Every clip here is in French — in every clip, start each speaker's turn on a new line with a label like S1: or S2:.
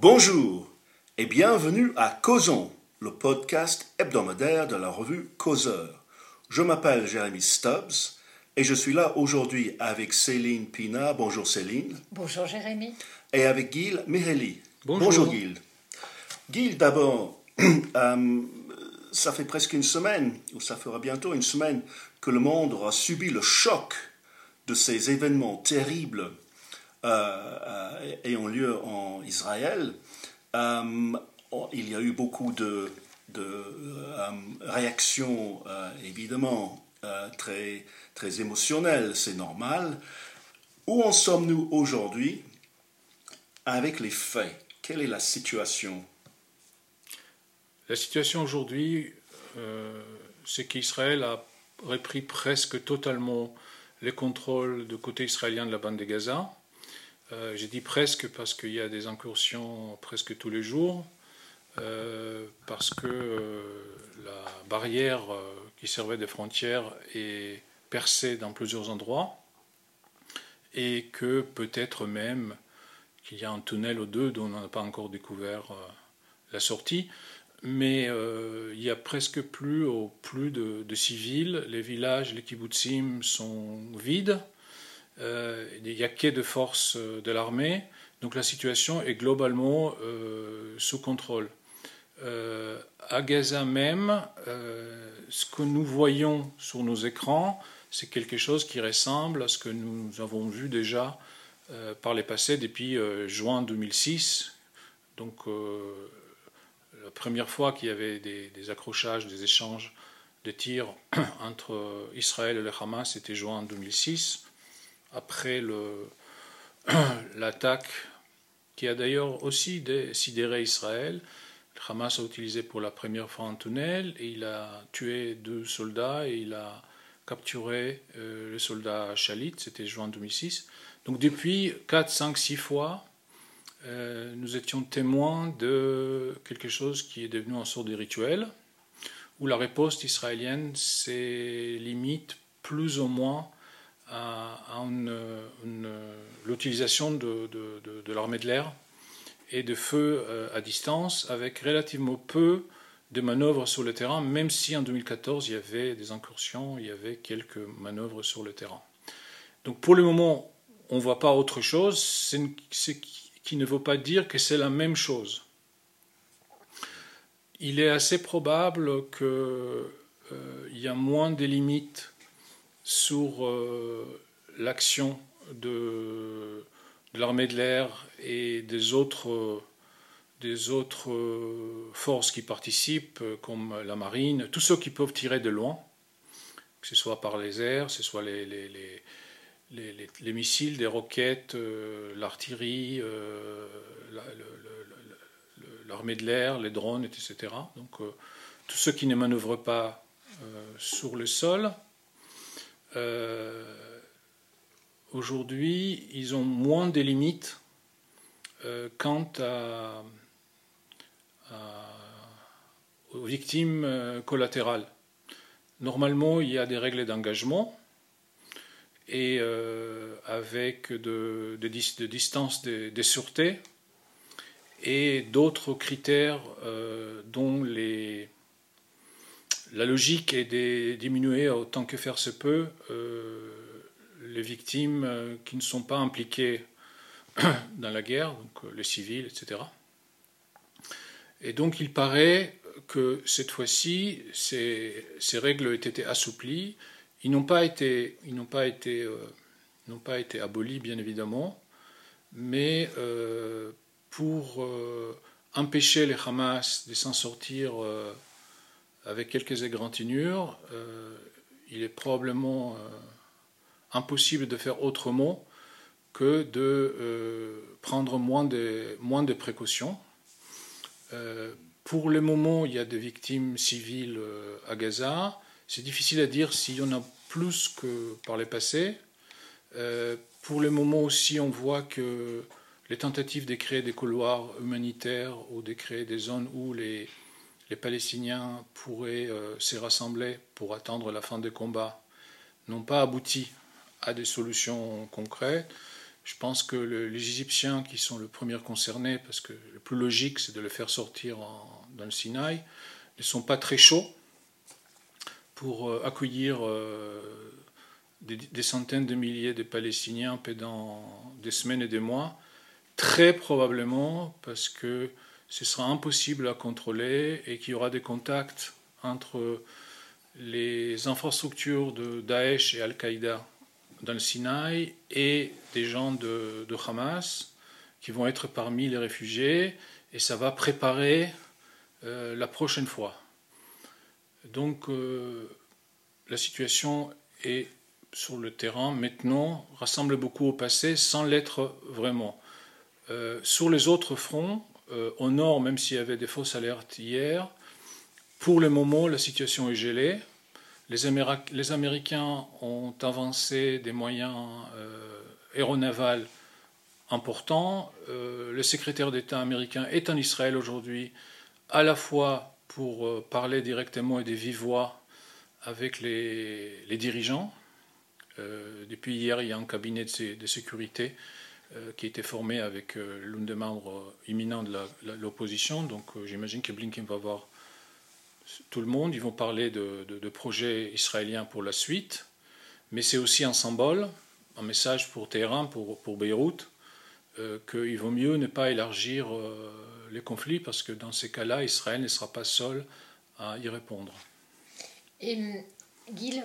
S1: Bonjour et bienvenue à Causons, le podcast hebdomadaire de la revue Causeur. Je m'appelle Jérémy Stubbs et je suis là aujourd'hui avec Céline Pina. Bonjour Céline.
S2: Bonjour Jérémy.
S1: Et avec Gilles Mihéli.
S3: Bonjour.
S1: Gilles. Gilles, d'abord, euh, ça fait presque une semaine, ou ça fera bientôt une semaine, que le monde aura subi le choc de ces événements terribles ayant lieu en Israël, euh, il y a eu beaucoup de, réactions, évidemment, très, très émotionnelles, c'est normal. Où en sommes-nous aujourd'hui avec les faits? Quelle est la situation?
S3: La situation aujourd'hui, c'est qu'Israël a repris presque totalement les contrôles de côté israélien de la bande de Gaza. Euh, j'ai dit presque parce qu'il y a des incursions presque tous les jours, euh, parce que euh, la barrière qui servait de frontière est percée dans plusieurs endroits, et que peut-être même qu'il y a un tunnel ou deux dont on n'a pas encore découvert la sortie. Mais il y a presque plus, plus de, de, civils. Les villages, les kibbutzim sont vides. Euh, il n'y a que de forces euh, de l'armée, donc la situation est globalement euh, sous contrôle. à Gaza même, ce que nous voyons sur nos écrans, c'est quelque chose qui ressemble à ce que nous avons vu déjà par les passés depuis juin 2006. Donc la première fois qu'il y avait des, des, accrochages, des échanges de tirs entre Israël et le Hamas, c'était juin 2006 après l'attaque qui a d'ailleurs aussi sidéré Israël. Le Hamas a utilisé pour la première fois un tunnel et il a tué deux soldats et il a capturé euh, le soldat Chalit, c'était juin 2006. Donc depuis 4, 5, 6 fois, euh, nous étions témoins de quelque chose qui est devenu un sort de rituel, où la réponse israélienne s'est limite plus ou moins à, l'utilisation de, l'armée de l'air et de feux euh, à distance avec relativement peu de manœuvres sur le terrain, même si en 2014 il y avait des incursions, il y avait quelques manœuvres sur le terrain. Donc pour le moment, on ne voit pas autre chose, ce qui ne veut pas dire que c'est la même chose. Il est assez probable qu'il euh, y a moins de limites sur euh, l'action de, l'armée de l'air et des autres, des autres forces qui participent, comme la marine, tous ceux qui peuvent tirer de loin, que ce soit par les airs, que ce soit les, les, les, les missiles, des roquettes, euh, l'artillerie, euh, l'armée de l'air, les drones, etc. Donc tous ceux qui ne manœuvrent pas sur le sol, euh, aujourd'hui, ils ont moins de limites euh, quant aux victimes euh, collatérales. Normalement, il y a des règles d'engagement et avec de, de, distance de, de, sûreté et d'autres critères dont les, la logique est de diminuer autant que faire se peut euh, les victimes euh, qui ne sont pas impliquées dans la guerre, donc euh, les civils, etc. Et donc il paraît que cette fois-ci, ces, règles ont été assouplies. Ils n'ont pas été, ils n'ont pas été, n'ont pas été abolis, bien évidemment, mais pour empêcher les Hamas de s'en sortir avec quelques égratignures, euh, il est probablement euh, impossible de faire autrement que de euh, prendre moins de précautions. pour le moment, il y a des victimes civiles à Gaza. C'est difficile à dire s'il y en a plus que par le passé. pour le moment aussi, on voit que les tentatives de créer des couloirs humanitaires ou de créer des zones où les, les Palestiniens pourraient euh, se rassembler pour attendre la fin des combats n'ont pas abouti à des solutions concrètes. Je pense que les Égyptiens, qui sont le premier concernés, parce que le plus logique, c'est de le faire sortir dans le Sinaï, ne sont pas très chauds pour euh, accueillir euh, des, centaines de milliers de Palestiniens pendant des semaines et des mois, très probablement parce que ce sera impossible à contrôler et qu'il y aura des contacts entre les infrastructures de Daesh et Al-Qaïda dans le Sinaï et des gens de, Hamas qui vont être parmi les réfugiés et ça va préparer euh, la prochaine fois. Donc euh, la situation est sur le terrain maintenant rassemble beaucoup au passé sans l'être vraiment. Euh, sur les autres fronts, au nord, même s'il y avait des fausses alertes hier, pour le moment la situation est gelée. Les, Américains ont avancé des moyens euh, aéronavals importants. Euh, le secrétaire d'État américain est en Israël aujourd'hui, à la fois pour euh, parler directement et des voix avec les, dirigeants. depuis hier, il y a un cabinet de, sécurité qui a été formé avec l'un des membres imminents de l'opposition. Donc j'imagine que Blinken va voir tout le monde. Ils vont parler de, projets israéliens pour la suite, mais c'est aussi un symbole, un message pour Téhéran, pour, pour Beyrouth, euh, qu'il vaut mieux ne pas élargir euh, les conflits parce que dans ces cas-là, Israël ne sera pas seul à y répondre.
S2: Gil,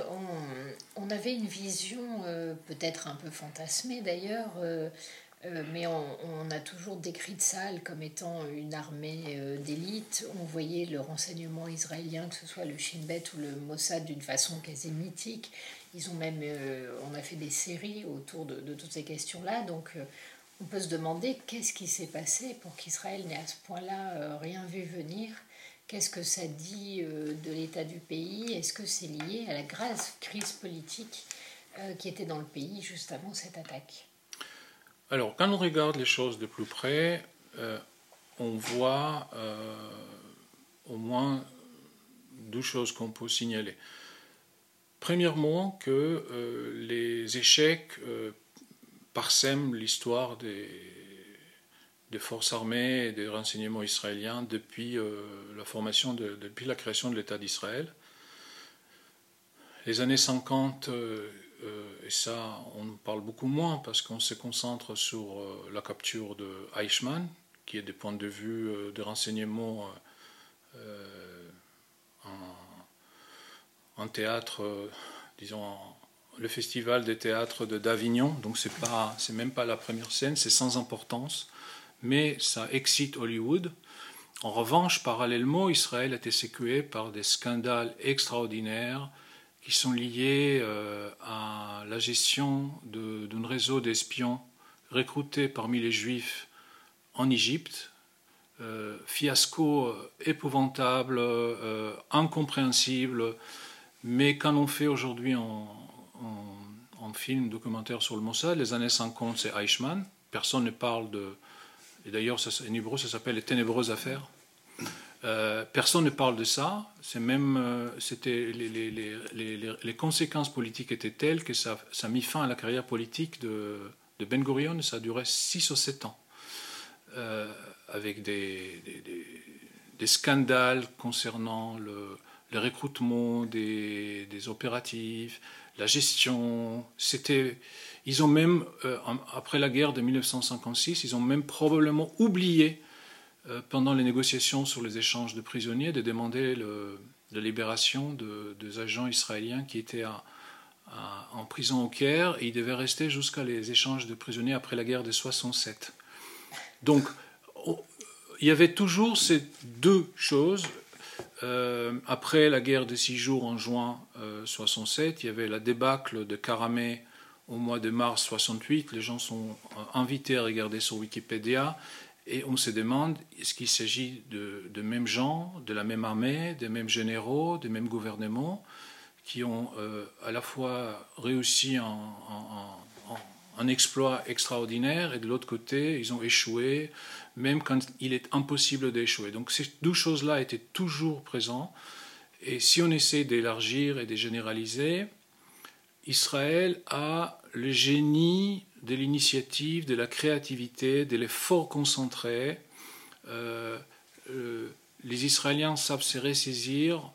S2: on, avait une vision euh, peut-être un peu fantasmée d'ailleurs euh, mais on, a toujours décrit Tsahal comme étant une armée euh, d'élite. On voyait le renseignement israélien, que ce soit le Shin Bet ou le Mossad, d'une façon quasi mythique. Ils ont même, euh, on a fait des séries autour de, toutes ces questions-là. Donc, on peut se demander qu'est-ce qui s'est passé pour qu'Israël n'ait à ce point-là rien vu venir. Qu'est-ce que ça dit de l'état du pays? Est-ce que c'est lié à la grave crise politique qui était dans le pays juste avant cette attaque?
S3: Alors, quand on regarde les choses de plus près, euh, on voit euh, au moins deux choses qu'on peut signaler. Premièrement, que euh, les échecs parsèment l'histoire des, des, forces armées et des renseignements israéliens depuis la formation, depuis la création de l'État d'Israël. Les années 50 euh, et ça, on parle beaucoup moins parce qu'on se concentre sur euh, la capture de Eichmann, qui est des points de vue euh, de renseignement en, théâtre, disons, le festival des théâtres de d'Avignon. Donc c'est pas, c'est même pas la première scène, c'est sans importance, mais ça excite Hollywood. En revanche, parallèlement, Israël a été sécué par des scandales extraordinaires qui sont liés euh, à la gestion d'un réseau d'espions recrutés parmi les juifs en Égypte. Euh, fiasco épouvantable, euh, incompréhensible, mais quand on fait aujourd'hui en, film documentaire sur le Mossad, les années 50 c'est Eichmann, personne ne parle de... Et d'ailleurs en hébreu ça s'appelle les ténébreuses affaires. Euh, personne ne parle de ça. C'est même, euh, c'était les, conséquences politiques étaient telles que ça, ça a mis fin à la carrière politique de, Ben Gurion. Ça a duré 6 ou 7 ans, euh, avec des, scandales concernant le, recrutement des, opératifs, la gestion. C'était, ils ont même, après la guerre de 1956, ils ont même probablement oublié euh, pendant les négociations sur les échanges de prisonniers, de demander la libération de, deux agents israéliens qui étaient en prison au Caire et ils devaient rester jusqu'à les échanges de prisonniers après la guerre de 67. Donc, il y avait toujours ces deux choses. Euh, après la guerre de six jours en juin 67, euh, il y avait la débâcle de Karamé au mois de mars 68. Les gens sont invités à regarder sur Wikipédia. Et on se demande, est-ce qu'il s'agit de, mêmes gens, de la même armée, des mêmes généraux, des mêmes gouvernements, qui ont euh, à la fois réussi un, un, exploit extraordinaire et de l'autre côté, ils ont échoué, même quand il est impossible d'échouer. Donc ces deux choses-là étaient toujours présentes. Et si on essaie d'élargir et de généraliser, Israël a le génie de l'initiative, de la créativité, de l'effort concentré. les Israéliens savent se ressaisir,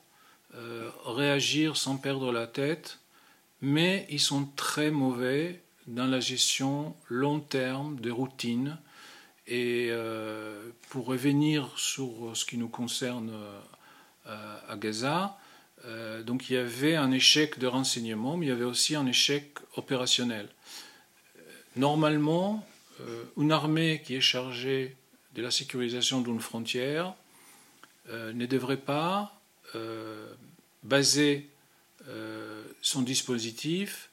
S3: réagir sans perdre la tête, mais ils sont très mauvais dans la gestion long terme des routines. Et euh, pour revenir sur ce qui nous concerne euh, à Gaza, euh, donc il y avait un échec de renseignement, mais il y avait aussi un échec opérationnel. Normalement, une armée qui est chargée de la sécurisation d'une frontière ne devrait pas baser son dispositif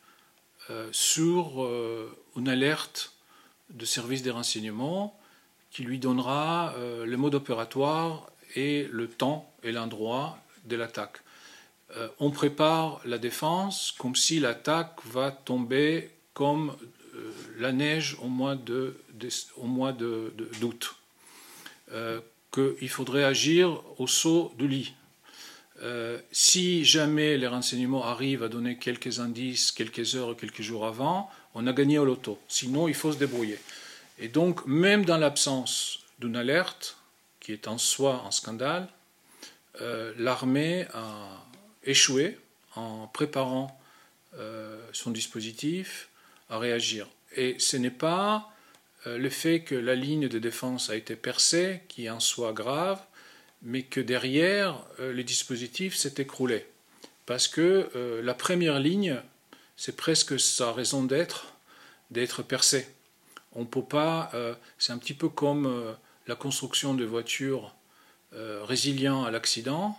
S3: euh, sur euh, une alerte de service des renseignements qui lui donnera euh, le mode opératoire et le temps et l'endroit de l'attaque. On prépare la défense comme si l'attaque va tomber comme la neige au mois de, d'août. qu'il faudrait agir au saut du lit. Euh, si jamais les renseignements arrivent à donner quelques indices quelques heures quelques jours avant, on a gagné au loto. Sinon, il faut se débrouiller. Et donc, même dans l'absence d'une alerte, qui est en soi un scandale, euh, l'armée a échoué en préparant euh, son dispositif à réagir. Et ce n'est pas le fait que la ligne de défense a été percée qui en soit grave, mais que derrière, euh, les dispositifs s'est écroulé. Parce que euh, la première ligne, c'est presque sa raison d'être, d'être percée. On peut pas, euh, c'est un petit peu comme la construction de voitures résilientes à l'accident.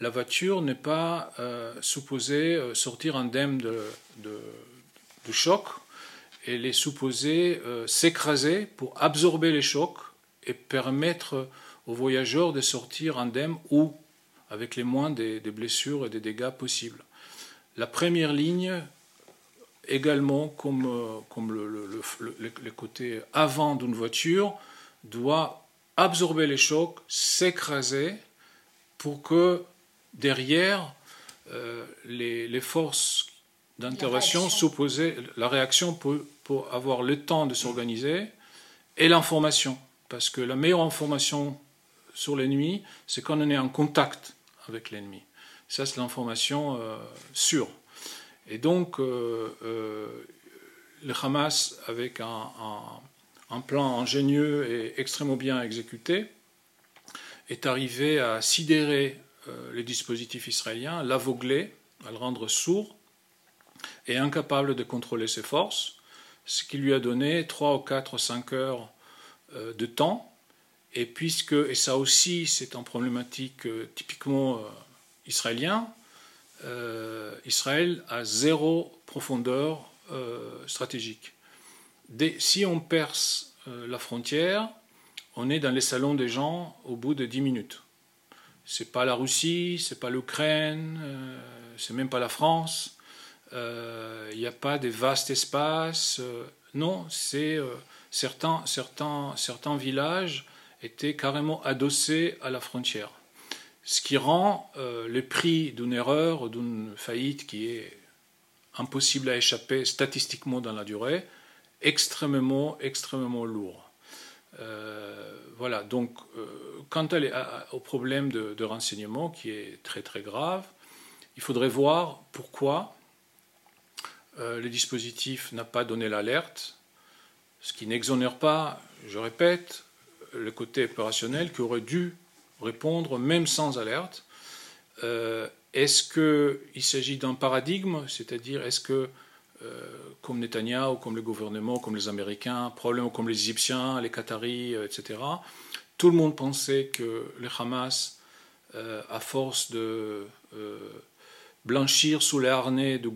S3: La voiture n'est pas supposée sortir indemne de, de, choc, elle est supposée s'écraser pour absorber les chocs et permettre aux voyageurs de sortir indemnes ou avec les moins des, blessures et des dégâts possibles. La première ligne, également comme, euh, comme le, côté avant d'une voiture, doit absorber les chocs, s'écraser pour que derrière euh, les, forces d'intervention supposées, la réaction peut, pour avoir le temps de s'organiser et l'information. Parce que la meilleure information sur l'ennemi, c'est quand on est en contact avec l'ennemi. Ça, c'est l'information euh, sûre. Et donc, euh, euh, le Hamas, avec un, un, plan ingénieux et extrêmement bien exécuté, est arrivé à sidérer les dispositifs israéliens, l'aveugler, à le rendre sourd et incapable de contrôler ses forces, ce qui lui a donné 3 ou 4 ou 5 heures de temps et puisque, et ça aussi c'est une problématique euh, typiquement euh, israélien, euh, Israël a zéro profondeur stratégique. si on perce la frontière, on est dans les salons des gens au bout de 10 minutes. C'est pas la Russie, c'est pas l'Ukraine, c'est même pas la France. Il n'y a pas des vastes espaces. non, c'est certains, certains, certains villages était carrément adossé à la frontière. Ce qui rend euh, le prix d'une erreur, d'une faillite qui est impossible à échapper statistiquement dans la durée, extrêmement, extrêmement lourd. Euh, voilà, donc euh, quant au problème de, renseignement qui est très très grave, il faudrait voir pourquoi le dispositif n'a pas donné l'alerte, ce qui n'exonère pas, je répète, le côté opérationnel qui aurait dû répondre même sans alerte. Euh, est-ce qu'il s'agit d'un paradigme, c'est-à-dire est-ce que, euh, comme Netanyahu, comme le gouvernement, comme les Américains, probablement comme les Égyptiens, les Qataris, euh, etc., tout le monde pensait que le Hamas, à force de blanchir sous les harnais de,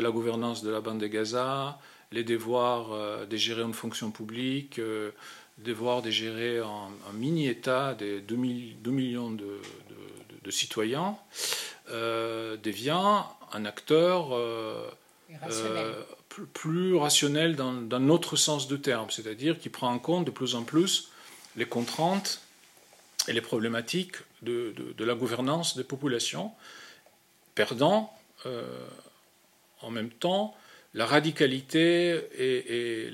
S3: la gouvernance de la bande de Gaza, les devoirs de gérer une fonction publique, devoir de gérer un, mini-État de 2, millions de, citoyens euh, devient un acteur euh, euh, plus, rationnel dans, notre sens du terme, c'est-à-dire qui prend en compte de plus en plus les contraintes et les problématiques de, la gouvernance des populations, perdant en même temps la radicalité et,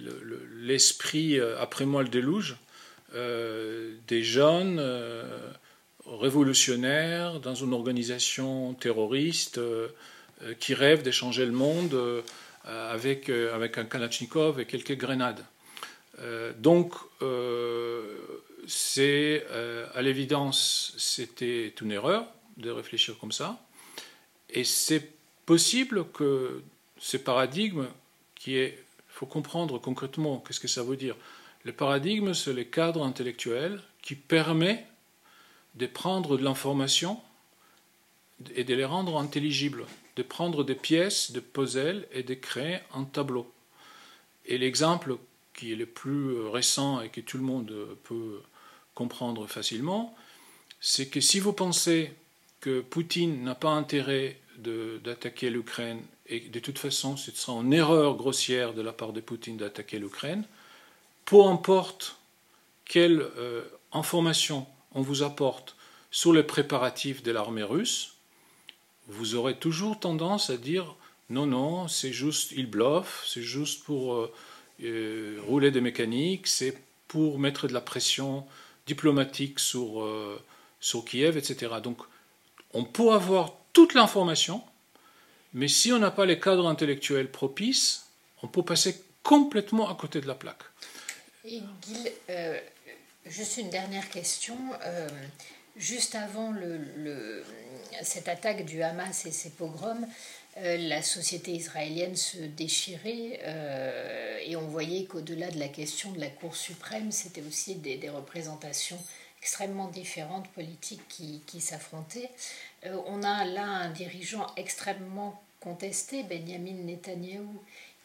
S3: l'esprit après moi le déluge des jeunes révolutionnaires dans une organisation terroriste qui rêvent d'échanger le monde avec, avec un Kalachnikov et quelques grenades. donc, c'est à l'évidence, c'était une erreur de réfléchir comme ça. Et c'est possible que ce paradigme qui est, il faut comprendre concrètement qu'est-ce que ça veut dire. Le paradigme, c'est le cadre intellectuel qui permet de prendre de l'information et de les rendre intelligibles, de prendre des pièces, de poser et de créer un tableau. Et l'exemple qui est le plus récent et que tout le monde peut comprendre facilement, c'est que si vous pensez que Poutine n'a pas intérêt d'attaquer l'Ukraine, et de toute façon ce sera une erreur grossière de la part de Poutine d'attaquer l'Ukraine, peu importe quelle euh, information on vous apporte sur les préparatifs de l'armée russe, vous aurez toujours tendance à dire non, non, c'est juste, il bluffe, c'est juste pour euh, euh, rouler des mécaniques, c'est pour mettre de la pression diplomatique sur, sur Kiev, etc. Donc on peut avoir toute l'information, mais si on n'a pas les cadres intellectuels propices, on peut passer complètement à côté de la plaque.
S2: Et Gil, euh, juste une dernière question. Euh, juste avant cette attaque du Hamas et ses pogroms, euh, la société israélienne se déchirait et on voyait qu'au-delà de la question de la Cour suprême, c'était aussi des, représentations extrêmement différentes politiques qui, qui s'affrontaient. Euh, on a là un dirigeant extrêmement contesté, Benjamin Netanyahu,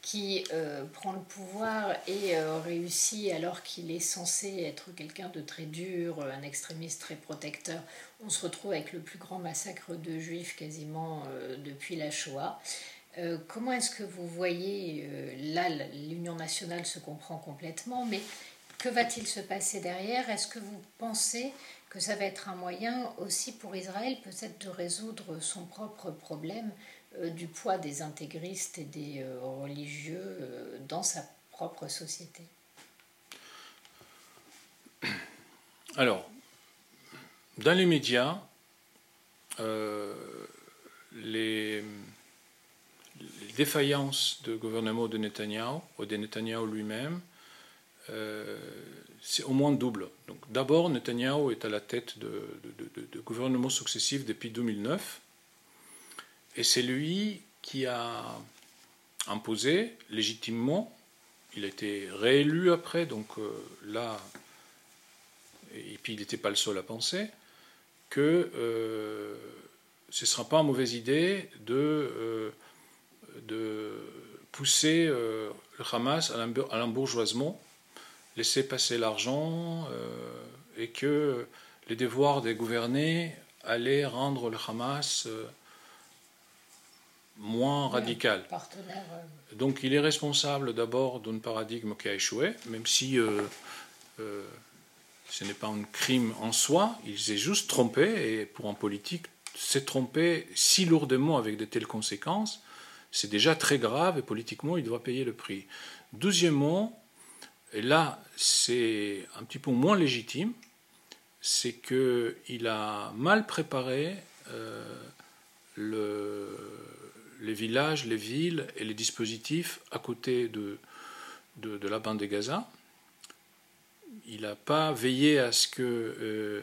S2: qui euh, prend le pouvoir et euh, réussit alors qu'il est censé être quelqu'un de très dur, un extrémiste très protecteur. On se retrouve avec le plus grand massacre de juifs quasiment depuis la Shoah. comment est-ce que vous voyez, là l'Union nationale se comprend complètement, mais que va-t-il se passer derrière? Est-ce que vous pensez que ça va être un moyen aussi pour Israël peut-être de résoudre son propre problème euh, du poids des intégristes et des euh, religieux euh, dans sa propre société
S3: Alors, dans les médias, les, défaillances du gouvernement de Netanyahu, ou de Netanyahu lui-même, c'est au moins double. D'abord, Netanyahu est à la tête de, de, gouvernements successifs depuis 2009, et c'est lui qui a imposé légitimement, il a été réélu après, donc euh, là, et puis il n'était pas le seul à penser, que euh, ce ne sera pas une mauvaise idée de, euh, de pousser le Hamas à l'embourgeoisement laisser passer l'argent et que les devoirs des gouvernés allaient rendre le Hamas moins radical. Donc il est responsable d'abord d'un paradigme qui a échoué, même si euh, ce n'est pas un crime en soi, il s'est juste trompé, et pour un politique, s'est trompé si lourdement avec de telles conséquences, c'est déjà très grave et politiquement il doit payer le prix. Deuxièmement, et là c'est un petit peu moins légitime, c'est qu'il a mal préparé euh, les villages, les villes et les dispositifs à côté de, de, la bande de Gaza. Il n'a pas veillé à ce que euh,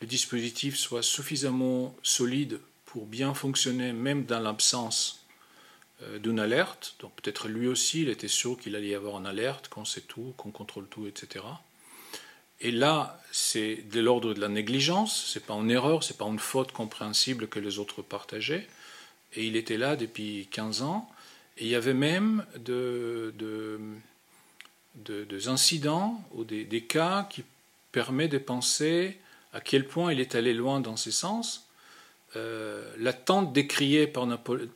S3: le dispositif soit suffisamment solide pour bien fonctionner, même dans l'absence euh, d'une alerte. Donc peut-être lui aussi, il était sûr qu'il allait y avoir une alerte, qu'on sait tout, qu'on contrôle tout, etc. Et là, c'est de l'ordre de la négligence, c'est pas une erreur, c'est pas une faute compréhensible que les autres partageaient. Et il était là depuis 15 ans. Et il y avait même de, de, des incidents ou des, cas qui permettent de penser à quel point il est allé loin dans ces sens. Euh, l'attente décriée par,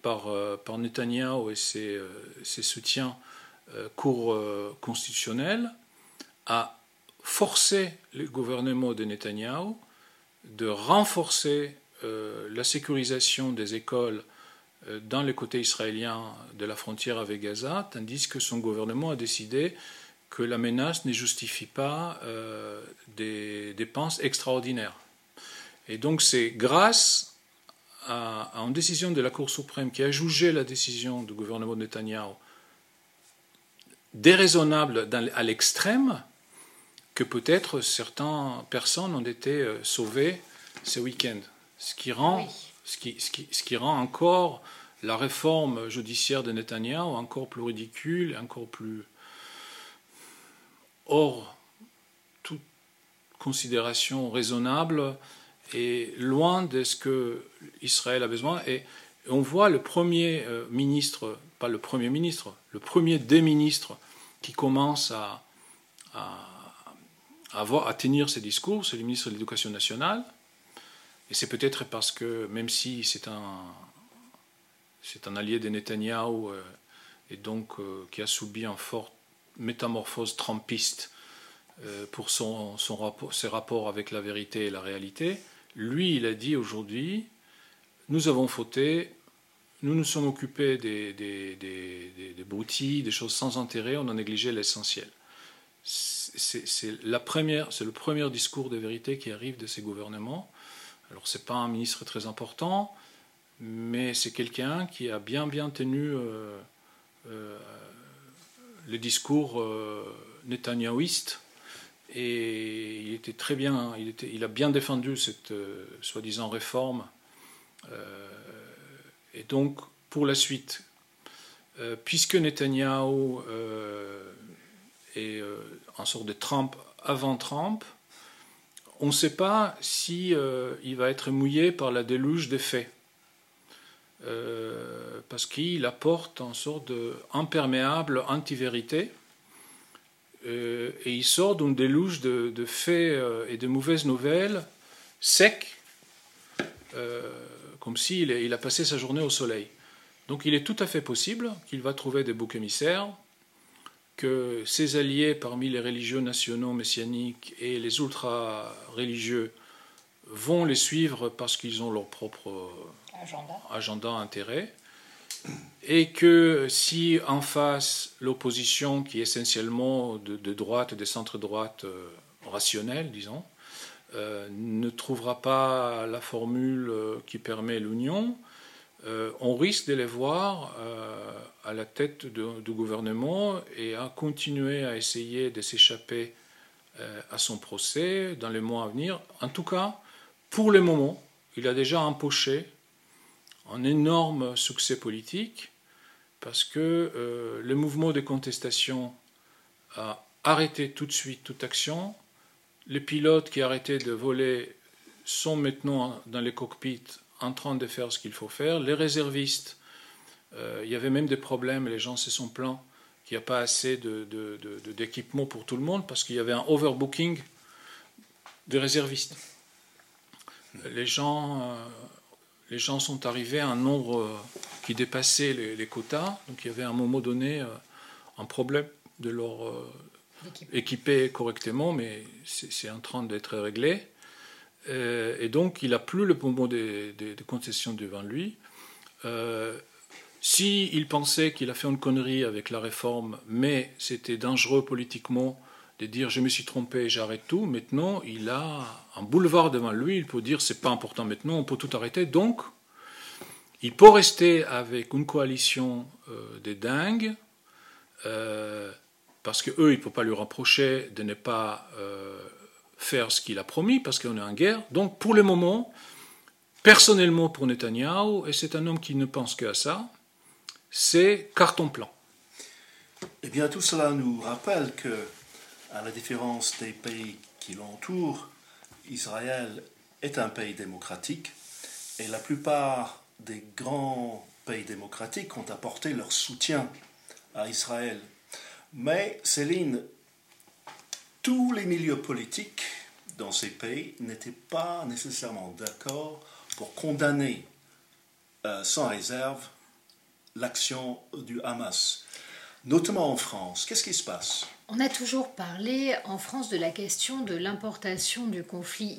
S3: par, euh, par Netanyahu et ses, euh, ses soutiens cours constitutionnels a forcé le gouvernement de Netanyahu de renforcer la sécurisation des écoles dans le côté israélien de la frontière avec Gaza, tandis que son gouvernement a décidé que la menace ne justifie pas des dépenses extraordinaires. Et donc c'est grâce à, une décision de la Cour suprême qui a jugé la décision du gouvernement de Netanyahu déraisonnable à l'extrême que peut-être certaines personnes ont été euh, sauvées ce week-end. Ce qui rend, ce, qui, rend encore la réforme judiciaire de Netanyahu encore plus ridicule encore plus hors toute considération raisonnable et loin de ce que Israël a besoin. Et on voit le premier euh, ministre, pas le premier ministre, le premier des ministres qui commence à, tenir ces discours, c'est le ministre de l'Éducation nationale. Et c'est peut-être parce que, même si c'est un, c'est un allié de Netanyahou, euh, et donc euh, qui a subi une forte métamorphose trumpiste pour son, son rapport, ses rapports avec la vérité et la réalité, lui, il a dit aujourd'hui, nous avons fauté, nous nous sommes occupés des, des, des, broutilles, des choses sans intérêt, on a négligé l'essentiel. C'est le premier discours de vérité qui arrive de ces gouvernements. Alors, ce n'est pas un ministre très important, mais c'est quelqu'un qui a bien, bien tenu euh, euh, le discours euh, et il était très bien, il, était, il a bien défendu cette euh, soi-disant réforme. Euh, et donc, pour la suite, puisque Netanyahou est en sorte de Trump avant Trump, on ne sait pas si il va être mouillé par la déluge des faits. parce qu'il apporte en sorte d'imperméable anti-vérité euh, et il sort d'une déluge de, faits euh, et de mauvaises nouvelles secs, euh, comme s'il il a passé sa journée au soleil. Donc il est tout à fait possible qu'il va trouver des boucs émissaires, que ses alliés parmi les religieux nationaux messianiques et les ultra-religieux vont les suivre parce qu'ils ont leur propre agenda, agenda intérêt et que si en face l'opposition, qui est essentiellement de, droite et de centre-droite euh, rationnelle, disons, euh, ne trouvera pas la formule euh, qui permet l'union, on risque de les voir à la tête du gouvernement et à continuer à essayer de s'échapper à son procès dans les mois à venir. En tout cas, pour le moment, il a déjà empoché un énorme succès politique parce que euh, le mouvement de contestation a arrêté tout de suite toute action. Les pilotes qui arrêtaient de voler sont maintenant dans les cockpits en train de faire ce qu'il faut faire. Les réservistes, euh, il y avait même des problèmes, les gens se sont plaints qu'il n'y a pas assez d'équipement de, pour tout le monde parce qu'il y avait un overbooking des réservistes. Les gens euh, les gens sont arrivés à un nombre euh, qui dépassait les, quotas. Donc il y avait à un moment donné un problème de leur équiper correctement, mais c'est en train d'être réglé. Et donc il n'a plus le bonbon des, concessions devant lui. S'il pensait qu'il a fait une connerie avec la réforme, mais c'était dangereux politiquement de dire je me suis trompé, j'arrête tout. Maintenant, il a un boulevard devant lui, il peut dire c'est pas important maintenant, on peut tout arrêter. Donc, il peut rester avec une coalition euh, des dingues, euh, parce que eux, il ne faut pas lui reprocher de ne pas euh, faire ce qu'il a promis, parce qu'on est en guerre. Donc, pour le moment, personnellement pour Netanyahou, et c'est un homme qui ne pense qu'à ça, c'est carton plan.
S1: Eh bien, tout cela nous rappelle que à la différence des pays qui l'entourent, Israël est un pays démocratique et la plupart des grands pays démocratiques ont apporté leur soutien à Israël. Mais Céline, tous les milieux politiques dans ces pays n'étaient pas nécessairement d'accord pour condamner euh, sans réserve l'action du Hamas, notamment en France. Qu'est-ce qui se passe?
S2: On a toujours parlé en France de la question de l'importation du conflit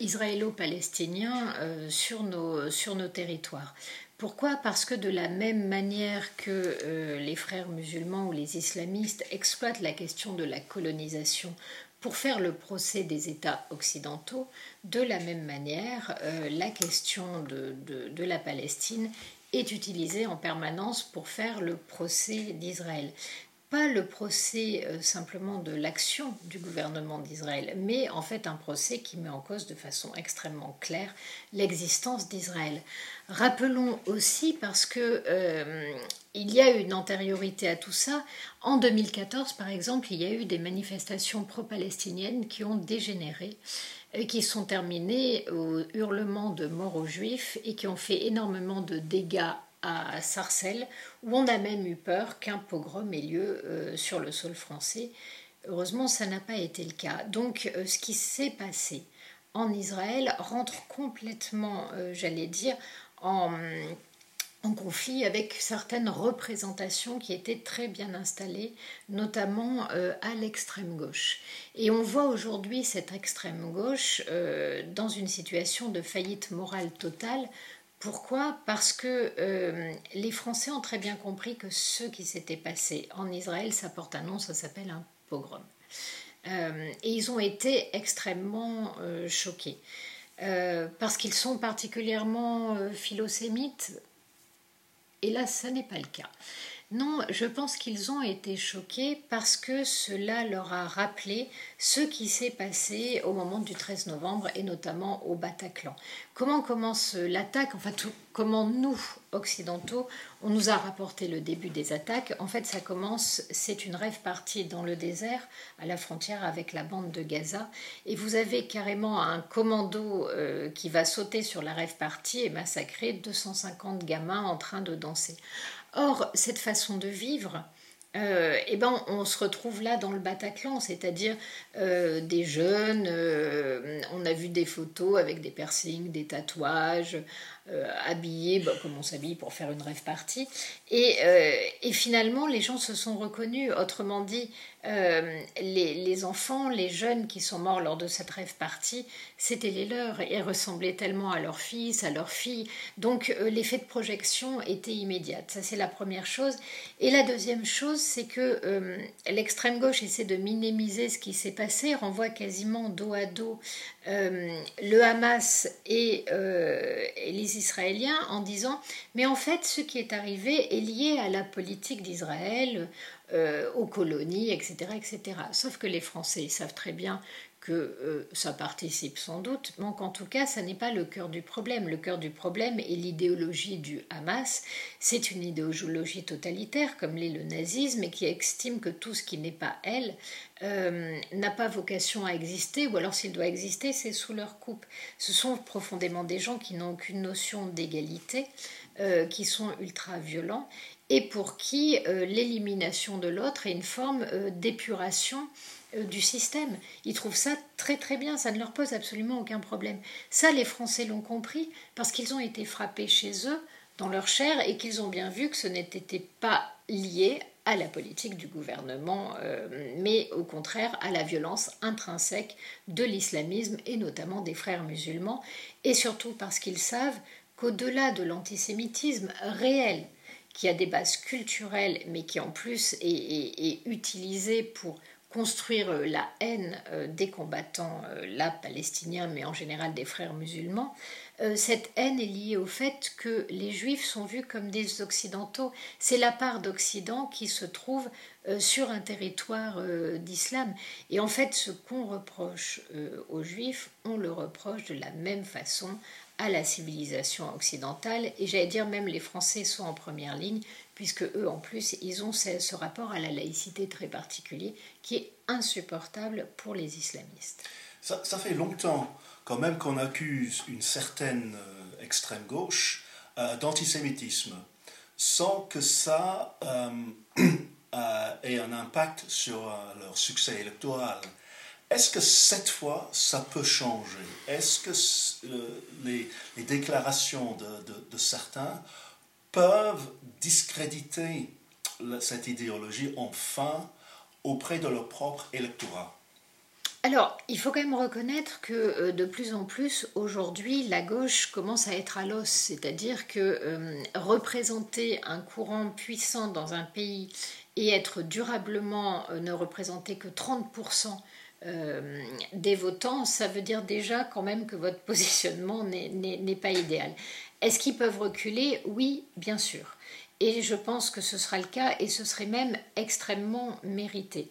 S2: israélo-palestinien euh, sur, nos, sur nos territoires. Pourquoi? Parce que de la même manière que les frères musulmans ou les islamistes exploitent la question de la colonisation pour faire le procès des États occidentaux, de la même manière, la question de, de, la Palestine est utilisée en permanence pour faire le procès d'Israël pas le procès euh, simplement de l'action du gouvernement d'Israël, mais en fait un procès qui met en cause de façon extrêmement claire l'existence d'Israël. Rappelons aussi, parce que euh, il y a une antériorité à tout ça, en 2014 par exemple, il y a eu des manifestations pro-palestiniennes qui ont dégénéré et qui sont terminées au hurlement de mort aux juifs et qui ont fait énormément de dégâts à Sarcelles, où on a même eu peur qu'un pogrom ait lieu euh, sur le sol français. Heureusement, ça n'a pas été le cas. Donc, euh, ce qui s'est passé en Israël rentre complètement, euh, j'allais dire, en, en, conflit avec certaines représentations qui étaient très bien installées, notamment à l'extrême gauche. Et on voit aujourd'hui cette extrême gauche dans une situation de faillite morale totale pourquoi? Parce que euh, les Français ont très bien compris que ce qui s'était passé en Israël, ça porte un nom, ça s'appelle un pogrom. Euh, et ils ont été extrêmement euh, choqués. parce qu'ils sont particulièrement philosémites. Et là, ça n'est pas le cas. Non, je pense qu'ils ont été choqués parce que cela leur a rappelé ce qui s'est passé au moment du 13 novembre et notamment au Bataclan. Comment commence l'attaque? En fait, comment nous, occidentaux, on nous a rapporté le début des attaques? En fait, ça commence, c'est une rêve partie dans le désert, à la frontière avec la bande de Gaza. Et vous avez carrément un commando euh, qui va sauter sur la rêve partie et massacrer 250 gamins en train de danser. Or, cette façon de vivre, euh, eh ben, on se retrouve là dans le Bataclan, c'est-à-dire euh, des jeunes, euh, on a vu des photos avec des piercings, des tatouages, habillés comme on s'habille pour faire une rêve partie. Et, et, finalement, les gens se sont reconnus. Autrement dit, les, les, enfants, les jeunes qui sont morts lors de cette rêve partie, c'était les leurs et ressemblaient tellement à leur fils, à leur fille. Donc l'effet de projection était immédiat. Ça, c'est la première chose. Et la deuxième chose, c'est que euh, l'extrême gauche essaie de minimiser ce qui s'est passé, renvoie quasiment dos à dos euh, le Hamas euh, et, les Israéliens en disant mais en fait ce qui est arrivé est lié à la politique d'Israël, aux colonies, etc., etc. Sauf que les Français savent très bien que euh, ça participe sans doute, mais en tout cas, ça n'est pas le cœur du problème. Le cœur du problème est l'idéologie du Hamas. C'est une idéologie totalitaire, comme l'est le nazisme, et qui estime que tout ce qui n'est pas elle euh, n'a pas vocation à exister, ou alors s'il doit exister, c'est sous leur coupe. Ce sont profondément des gens qui n'ont aucune notion d'égalité, euh, qui sont ultra violents, et pour qui l'élimination de l'autre est une forme d'épuration euh, du système. Ils trouvent ça très très bien, ça ne leur pose absolument aucun problème. Ça, les Français l'ont compris parce qu'ils ont été frappés chez eux, dans leur chair, et qu'ils ont bien vu que ce n'était pas lié à la politique du gouvernement, euh, mais au contraire à la violence intrinsèque de l'islamisme et notamment des frères musulmans, et surtout parce qu'ils savent qu'au-delà de l'antisémitisme réel, qui a des bases culturelles, mais qui en plus est utilisé pour construire euh, la haine euh, des combattants, euh, là palestiniens, mais en général des frères musulmans, cette haine est liée au fait que les juifs sont vus comme des occidentaux. C'est la part d'Occident qui se trouve sur un territoire d'islam. Et en fait, ce qu'on reproche aux juifs, on le reproche de la même façon à la civilisation occidentale. Et j'allais dire, même les Français sont en première ligne, puisque eux, en plus, ils ont ce, rapport à la laïcité très particulier qui est insupportable pour les islamistes.
S1: Ça, fait longtemps quand même qu'on accuse une certaine euh, extrême gauche euh, d'antisémitisme, sans que ça euh, ait un impact sur leur succès électoral. Est-ce que cette fois, ça peut changer? Est-ce que les, déclarations de certains peuvent discréditer cette idéologie enfin auprès de leur propre électorat?
S2: Alors, il faut quand même reconnaître que euh, de plus en plus, aujourd'hui, la gauche commence à être à l'os, c'est-à-dire que euh, représenter un courant puissant dans un pays et être durablement euh, ne représenter que 30% des votants, ça veut dire déjà quand même que votre positionnement n'est pas idéal. Est-ce qu'ils peuvent reculer? Oui, bien sûr. Et je pense que ce sera le cas et ce serait même extrêmement mérité.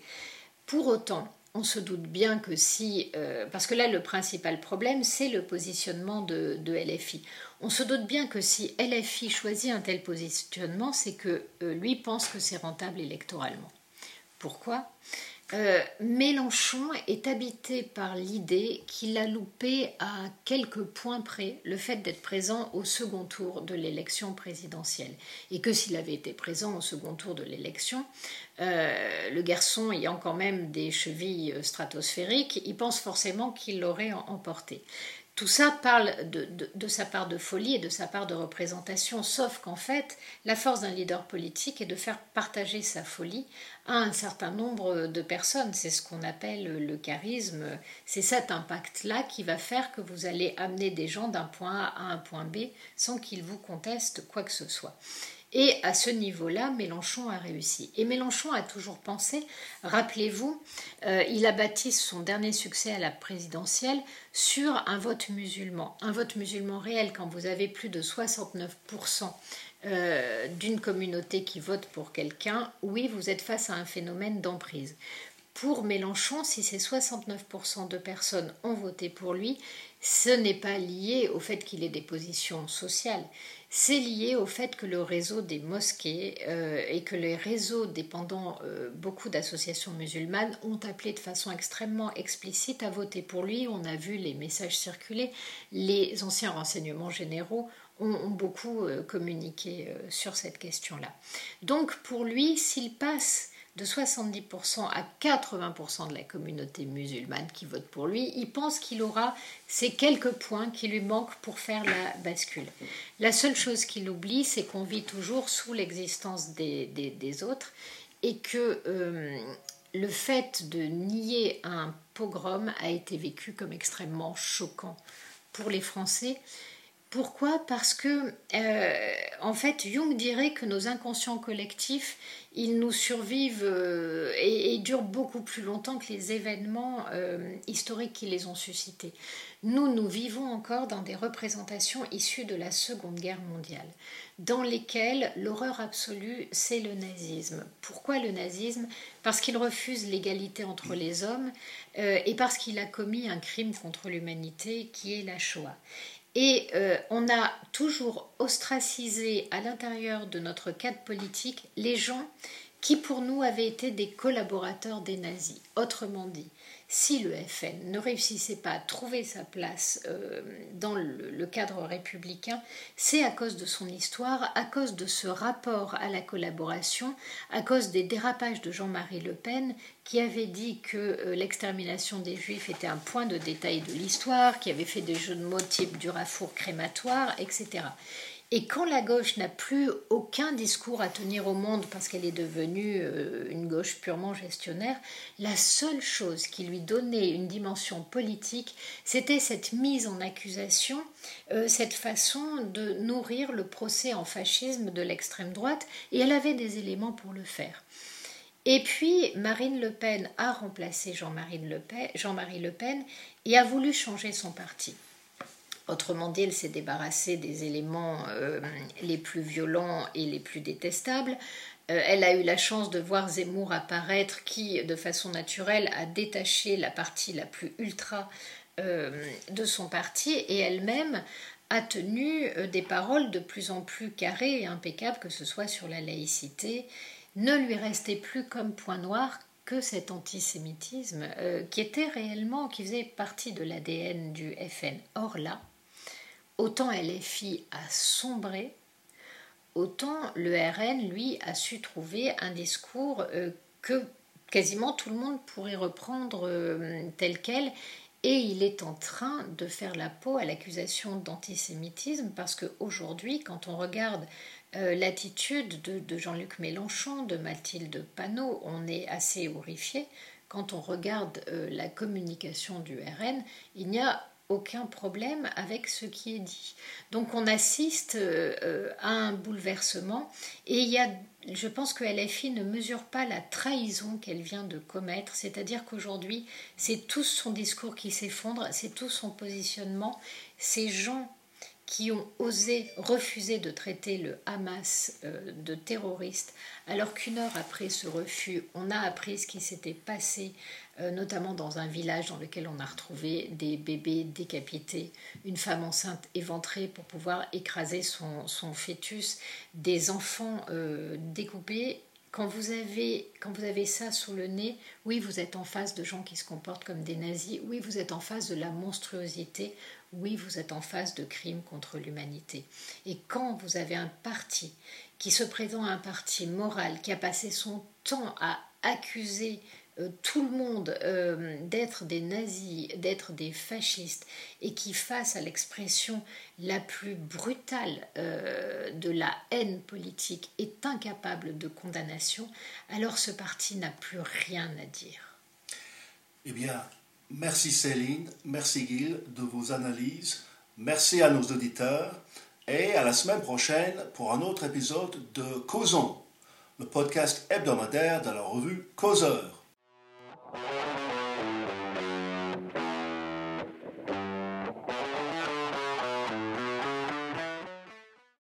S2: Pour autant, on se doute bien que si, euh, parce que là le principal problème c'est le positionnement de, LFI. On se doute bien que si LFI choisit un tel positionnement, c'est que euh, lui pense que c'est rentable électoralement. Pourquoi? Euh, Mélenchon est habité par l'idée qu'il a loupé à quelques points près le fait d'être présent au second tour de l'élection présidentielle. Et que s'il avait été présent au second tour de l'élection, euh, le garçon ayant quand même des chevilles stratosphériques, il pense forcément qu'il l'aurait emporté. Tout ça parle de, sa part de folie et de sa part de représentation, sauf qu'en fait, la force d'un leader politique est de faire partager sa folie à un certain nombre de personnes. C'est ce qu'on appelle le charisme. C'est cet impact-là qui va faire que vous allez amener des gens d'un point A à un point B sans qu'ils vous contestent quoi que ce soit. Et à ce niveau-là, Mélenchon a réussi. Et Mélenchon a toujours pensé, rappelez-vous, euh, il a bâti son dernier succès à la présidentielle sur un vote musulman. Un vote musulman réel, quand vous avez plus de 69% euh, d'une communauté qui vote pour quelqu'un, oui, vous êtes face à un phénomène d'emprise. Pour Mélenchon, si ces 69% de personnes ont voté pour lui, ce n'est pas lié au fait qu'il ait des positions sociales, c'est lié au fait que le réseau des mosquées euh, et que les réseaux dépendant euh, beaucoup d'associations musulmanes ont appelé de façon extrêmement explicite à voter pour lui. On a vu les messages circuler. Les anciens renseignements généraux ont, beaucoup euh, communiqué sur cette question-là. Donc pour lui, s'il passe de 70% à 80% de la communauté musulmane qui vote pour lui, il pense qu'il aura ces quelques points qui lui manquent pour faire la bascule. La seule chose qu'il oublie, c'est qu'on vit toujours sous l'existence des, des, autres et que euh, le fait de nier un pogrom a été vécu comme extrêmement choquant pour les Français. Pourquoi? Parce que, euh, en fait, Jung dirait que nos inconscients collectifs, ils nous survivent euh, et, durent beaucoup plus longtemps que les événements euh, historiques qui les ont suscités. Nous, nous vivons encore dans des représentations issues de la Seconde Guerre mondiale, dans lesquelles l'horreur absolue, c'est le nazisme. Pourquoi le nazisme? Parce qu'il refuse l'égalité entre les hommes et parce qu'il a commis un crime contre l'humanité qui est la Shoah. Et euh, on a toujours ostracisé à l'intérieur de notre cadre politique les gens qui pour nous avaient été des collaborateurs des nazis. Autrement dit, si le FN ne réussissait pas à trouver sa place euh, dans le, cadre républicain, c'est à cause de son histoire, à cause de ce rapport à la collaboration, à cause des dérapages de Jean-Marie Le Pen, qui avait dit que euh, l'extermination des Juifs était un point de détail de l'histoire, qui avait fait des jeux de mots type Durafour crématoire, etc. Et quand la gauche n'a plus aucun discours à tenir au monde parce qu'elle est devenue euh, une gauche purement gestionnaire, la seule chose qui lui donnait une dimension politique, c'était cette mise en accusation, euh, cette façon de nourrir le procès en fascisme de l'extrême droite, et elle avait des éléments pour le faire. Et puis Marine Le Pen a remplacé Jean-Marie Le, Jean le Pen et a voulu changer son parti. Autrement dit, elle s'est débarrassée des éléments euh, les plus violents et les plus détestables. Euh, elle a eu la chance de voir Zemmour apparaître qui, de façon naturelle, a détaché la partie la plus ultra euh, de son parti et elle-même a tenu des paroles de plus en plus carrées et impeccables, que ce soit sur la laïcité. Ne lui restait plus comme point noir que cet antisémitisme qui était réellement, qui faisait partie de l'ADN du FN. Or là, autant LFI a sombré, autant le RN, lui, a su trouver un discours euh, que quasiment tout le monde pourrait reprendre euh, tel quel. Et il est en train de faire la peau à l'accusation d'antisémitisme parce qu'aujourd'hui, quand on regarde euh, l'attitude de, de Jean-Luc Mélenchon, de Mathilde Panot, on est assez horrifié quand on regarde la communication du RN, il n'y a aucun problème avec ce qui est dit. Donc on assiste euh, à un bouleversement et il y a, je pense que LFI ne mesure pas la trahison qu'elle vient de commettre, c'est-à-dire qu'aujourd'hui c'est tout son discours qui s'effondre, c'est tout son positionnement, ces gens qui ont osé refuser de traiter le Hamas euh, de terroriste, alors qu'une heure après ce refus, on a appris ce qui s'était passé, euh, notamment dans un village dans lequel on a retrouvé des bébés décapités, une femme enceinte éventrée pour pouvoir écraser son, fœtus, des enfants euh, découpés. Quand vous, avez, quand vous avez ça sous le nez, oui, vous êtes en face de gens qui se comportent comme des nazis, oui, vous êtes en face de la monstruosité, oui, vous êtes en face de crimes contre l'humanité. Et quand vous avez un parti qui se présente un parti moral, qui a passé son temps à accuser euh, tout le monde euh, d'être des nazis, d'être des fascistes, et qui, face à l'expression la plus brutale euh, de la haine politique, est incapable de condamnation, alors ce parti n'a plus rien à dire.
S1: Eh bien, merci Céline, merci Gilles de vos analyses, merci à nos auditeurs, et à la semaine prochaine pour un autre épisode de Causons, le podcast hebdomadaire de la revue Causeur.